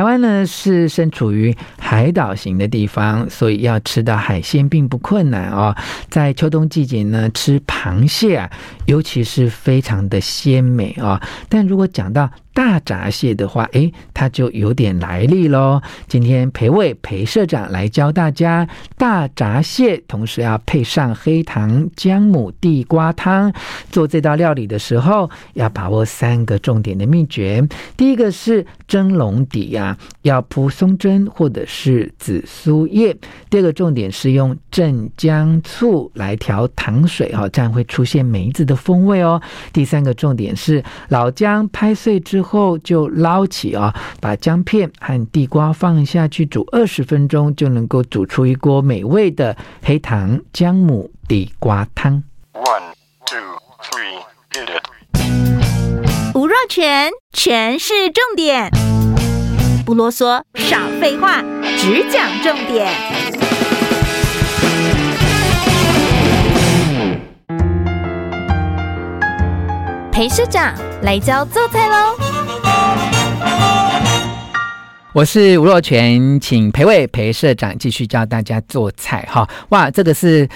台湾呢是身处于海岛型的地方，所以要吃到海鲜并不困难哦。在秋冬季节呢，吃螃蟹啊，尤其是非常的鲜美啊。但如果讲到大闸蟹的话，诶，它就有点来历喽。今天裴伟裴社长来教大家大闸蟹，同时要配上黑糖姜母地瓜汤。做这道料理的时候，要把握三个重点的秘诀。第一个是蒸笼底、啊，要铺松针或者是紫苏叶。第二个重点是用镇江醋来调糖水，哈，这样会出现梅子的风味哦。第三个重点是老姜拍碎之后。后就捞起啊，把姜片和地瓜放下去煮二十分钟，就能够煮出一锅美味的黑糖姜母地瓜汤。One, two, three, get it。吴若全，全是重点，不啰嗦，少废话，只讲重点。裴社长来教做菜喽！我是吴若全，请培伟裴社长继续教大家做菜哈！哇，这个是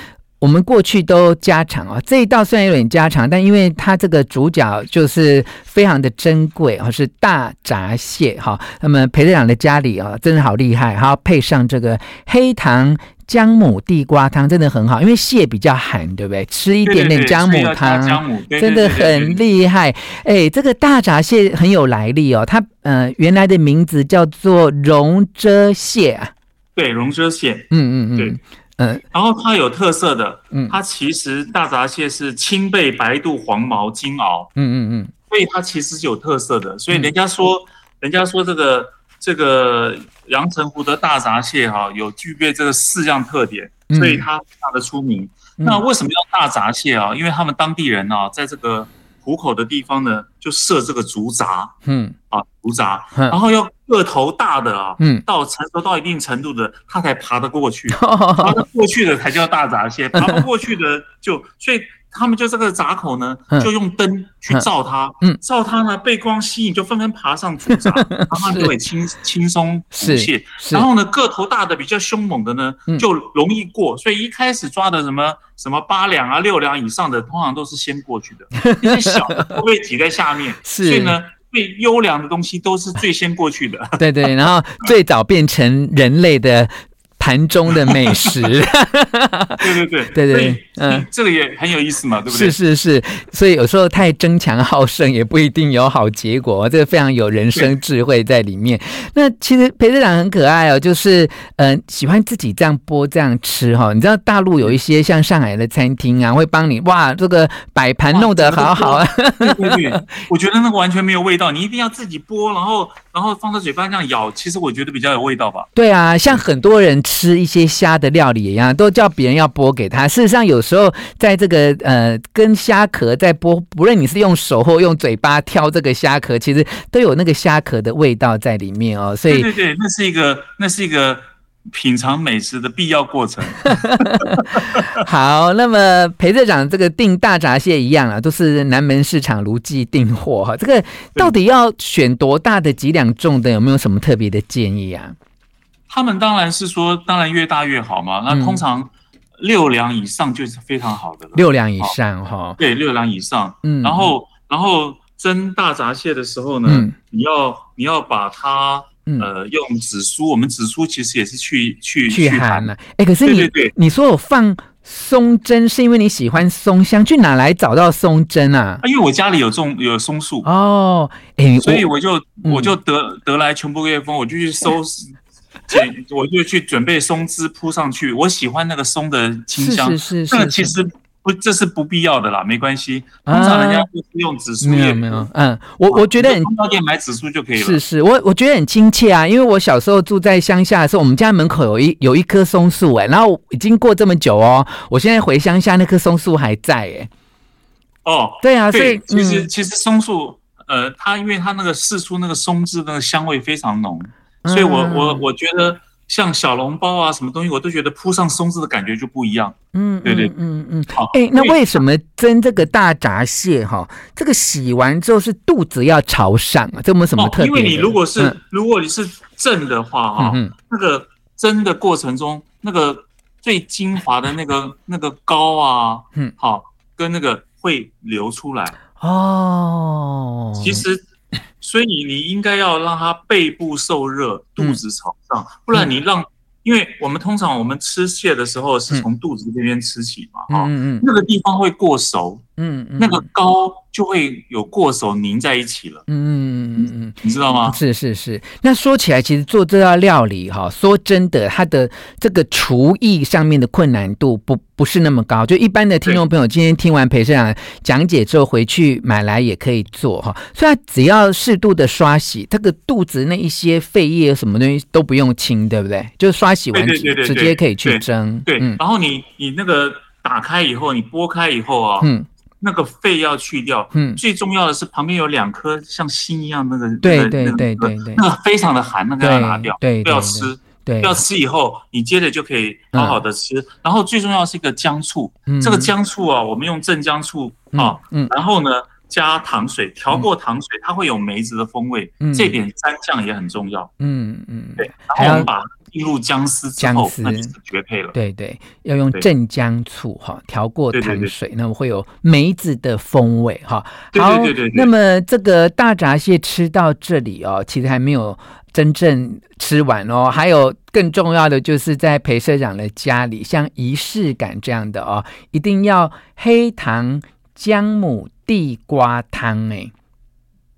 我们过去都家常啊，这一道虽然有点家常，但因为它这个主角就是非常的珍贵啊，是大闸蟹哈。那么裴队长的家里啊，真的好厉害哈，配上这个黑糖。姜母地瓜汤真的很好，因为蟹比较寒，对不对？吃一点点姜母汤，真的很厉害。哎，这个大闸蟹很有来历哦，它呃原来的名字叫做龙蛰蟹啊。对，龙蛰蟹。嗯嗯嗯，对，嗯、呃。然后它有特色的，嗯，它其实大闸蟹是青背白肚黄毛金鳌，嗯嗯嗯，所以它其实是有特色的。所以人家说，嗯、人家说这个。这个阳澄湖的大闸蟹哈，有具备这个四样特点，所以它非常的出名。嗯、那为什么要大闸蟹啊？因为他们当地人啊，在这个湖口的地方呢，就设这个竹闸，嗯。啊竹闸，然后要个头大的啊，嗯，到成熟到一定程度的，它才爬得过去，爬得过去的才叫大闸蟹，爬不过去的就所以。他们就这个闸口呢，就用灯去照它，嗯，照它呢，被光吸引，就纷纷爬上主闸，然后就会轻轻松捕蟹。然后呢，个头大的比较凶猛的呢，就容易过。所以一开始抓的什么什么八两啊、六两以上的，通常都是先过去的，那些小的都被挤在下面。所以呢，最优良的东西都是最先过去的。对对，然后最早变成人类的。盘中的美食，对对对 对对，嗯，这个也很有意思嘛，对不对？是是是，所以有时候太争强好胜也不一定有好结果，这个非常有人生智慧在里面。那其实裴队长很可爱哦，就是嗯、呃，喜欢自己这样剥这样吃哈。你知道大陆有一些像上海的餐厅啊，会帮你哇，这个摆盘弄得好好啊。对对对，我觉得那个完全没有味道，你一定要自己剥，然后然后放在嘴巴这样咬，其实我觉得比较有味道吧。对啊，像很多人吃。吃一些虾的料理一样，都叫别人要剥给他。事实上，有时候在这个呃，跟虾壳在剥，不论你是用手或用嘴巴挑这个虾壳，其实都有那个虾壳的味道在里面哦。所以，对对对，那是一个，那是一个品尝美食的必要过程。好，那么裴社长这个订大闸蟹一样啊，都是南门市场如寄订货哈。这个到底要选多大的几两重的？有没有什么特别的建议啊？他们当然是说，当然越大越好嘛。那通常六两以上就是非常好的了。六两以上哈，对，六两以上。嗯，然后然后蒸大闸蟹的时候呢，你要你要把它呃用紫苏，我们紫苏其实也是去去去寒的。哎，可是你你说我放松针是因为你喜欢松香，去哪来找到松针啊？因为我家里有种有松树哦，所以我就我就得得来全不费工，我就去 收。我就去准备松枝铺上去，我喜欢那个松的清香。是是是，这个其实不，这是不必要的啦，没关系。通常人家都是用紫苏叶。没有没有，嗯，我我觉得很，到店买紫苏就可以了。是是，我我觉得很亲切啊，因为我小时候住在乡下的时候，我们家门口有一有一棵松树哎，然后已经过这么久哦，我现在回乡下那棵松树还在哎。哦，对啊，所以其实其实松树，呃，它因为它那个释出那个松枝那个香味非常浓。所以我，我我我觉得像小笼包啊，什么东西，我都觉得铺上松子的感觉就不一样。嗯，对对，嗯嗯。好，哎，那为什么蒸这个大闸蟹哈，这个洗完之后是肚子要朝上啊？这有没有什么特别？因为你如果是如果你是正的话哈，那个蒸的过程中，那个最精华的那个那个膏啊，嗯，好，跟那个会流出来哦。其实。所以你应该要让它背部受热，肚子朝上，不然你让，因为我们通常我们吃蟹的时候是从肚子这边吃起嘛，哈，那个地方会过熟，嗯，那个膏就会有过手凝在一起了，嗯嗯嗯，你知道吗？是是是。那说起来，其实做这道料理哈，说真的，它的这个厨艺上面的困难度不。不是那么高，就一般的听众朋友，今天听完裴社长讲解之后，回去买来也可以做哈。所以只要适度的刷洗，这个肚子那一些废液什么东西都不用清，对不对？就刷洗完直接可以去蒸。对，嗯然后你你那个打开以后，你剥开以后啊，嗯，那个肺要去掉，嗯，最重要的是旁边有两颗像心一样那个，对对对对对，那个非常的寒，那个要拿掉，对，不要吃。对，要吃以后，你接着就可以好好的吃。嗯、然后最重要是一个姜醋，嗯、这个姜醋啊，我们用镇江醋啊，嗯，然后呢加糖水调过糖水，它会有梅子的风味，嗯、这点蘸酱也很重要。嗯嗯，对。然后我们把它进入姜丝之后，姜丝那就是绝配了。对对，要用正姜醋哈调过糖水，那么会有梅子的风味哈。好，对对对对，那么这个大闸蟹吃到这里哦，其实还没有。真正吃完哦，还有更重要的，就是在裴社长的家里，像仪式感这样的哦，一定要黑糖姜母地瓜汤哎。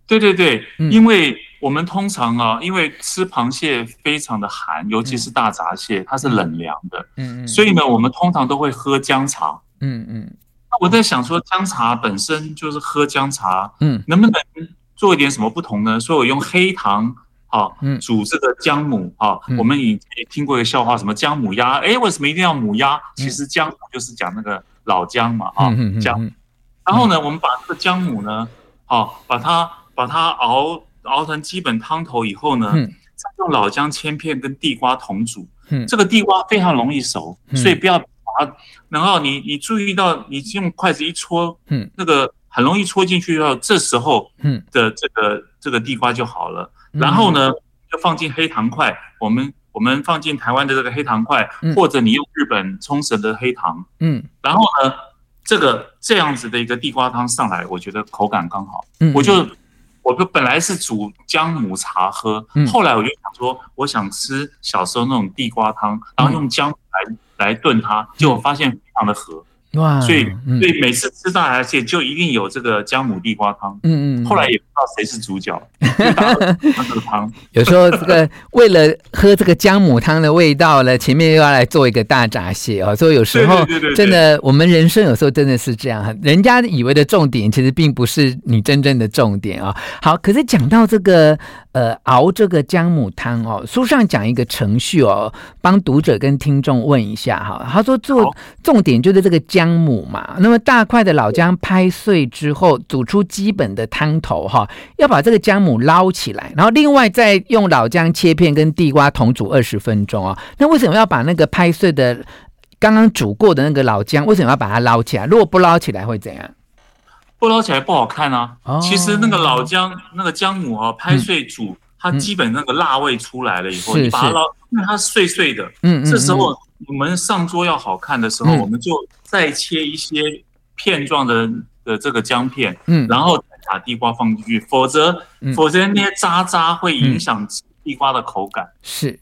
对对对，嗯、因为我们通常啊，因为吃螃蟹非常的寒，尤其是大闸蟹，它是冷凉的，嗯嗯，所以呢，我们通常都会喝姜茶，嗯嗯。那我在想说，姜茶本身就是喝姜茶，嗯，能不能做一点什么不同呢？所以我用黑糖。啊，煮这个姜母啊，我们以前听过一个笑话，什么姜母鸭？哎，为什么一定要母鸭？其实姜母就是讲那个老姜嘛，啊，姜。然后呢，我们把这个姜母呢，好，把它把它熬熬成基本汤头以后呢，再用老姜切片跟地瓜同煮。嗯这个地瓜非常容易熟，所以不要把它。然后你你注意到，你用筷子一戳，嗯那个很容易戳进去的时候，这时候的这个这个地瓜就好了。然后呢，就放进黑糖块。我们我们放进台湾的这个黑糖块，或者你用日本冲绳的黑糖。嗯。然后呢，这个这样子的一个地瓜汤上来，我觉得口感刚好。嗯。我就我就本来是煮姜母茶喝，后来我就想说，我想吃小时候那种地瓜汤，然后用姜来来炖它，结果发现非常的合。哇！所以，所以每次吃大闸蟹就一定有这个姜母地瓜汤。嗯嗯。后来也不知道谁是主角。有时候这个为了喝这个姜母汤的味道呢，前面又要来做一个大闸蟹哦。所以有时候真的，我们人生有时候真的是这样，人家以为的重点，其实并不是你真正的重点啊。好，可是讲到这个。呃，熬这个姜母汤哦，书上讲一个程序哦，帮读者跟听众问一下哈。他说做重点就是这个姜母嘛，那么大块的老姜拍碎之后，煮出基本的汤头哈，要把这个姜母捞起来，然后另外再用老姜切片跟地瓜同煮二十分钟啊。那为什么要把那个拍碎的刚刚煮过的那个老姜，为什么要把它捞起来？如果不捞起来会怎样？不捞起来不好看啊！其实那个老姜，那个姜母啊，拍碎煮，它基本那个辣味出来了以后，你把它捞，因为它碎碎的。嗯，这时候我们上桌要好看的时候，我们就再切一些片状的的这个姜片，嗯，然后再把地瓜放进去，否则否则那些渣渣会影响地瓜的口感。是。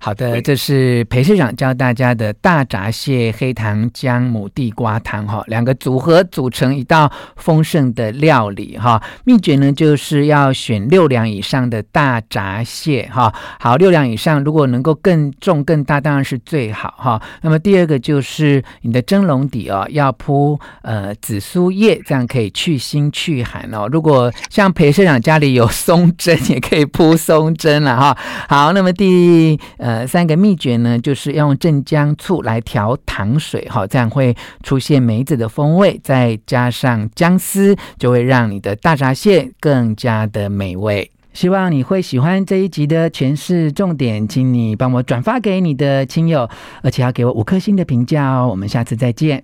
好的，这是裴社长教大家的大闸蟹黑糖姜母地瓜汤哈，两个组合组成一道丰盛的料理哈。秘诀呢，就是要选六两以上的大闸蟹哈。好，六两以上，如果能够更重更大，当然是最好哈。那么第二个就是你的蒸笼底哦，要铺呃紫苏叶，这样可以去腥去寒哦。如果像裴社长家里有松针，也可以铺松针了哈。好，那么第。呃，呃三个秘诀呢，就是用镇江醋来调糖水，哈，这样会出现梅子的风味，再加上姜丝，就会让你的大闸蟹更加的美味。希望你会喜欢这一集的权式重点，请你帮我转发给你的亲友，而且要给我五颗星的评价哦。我们下次再见。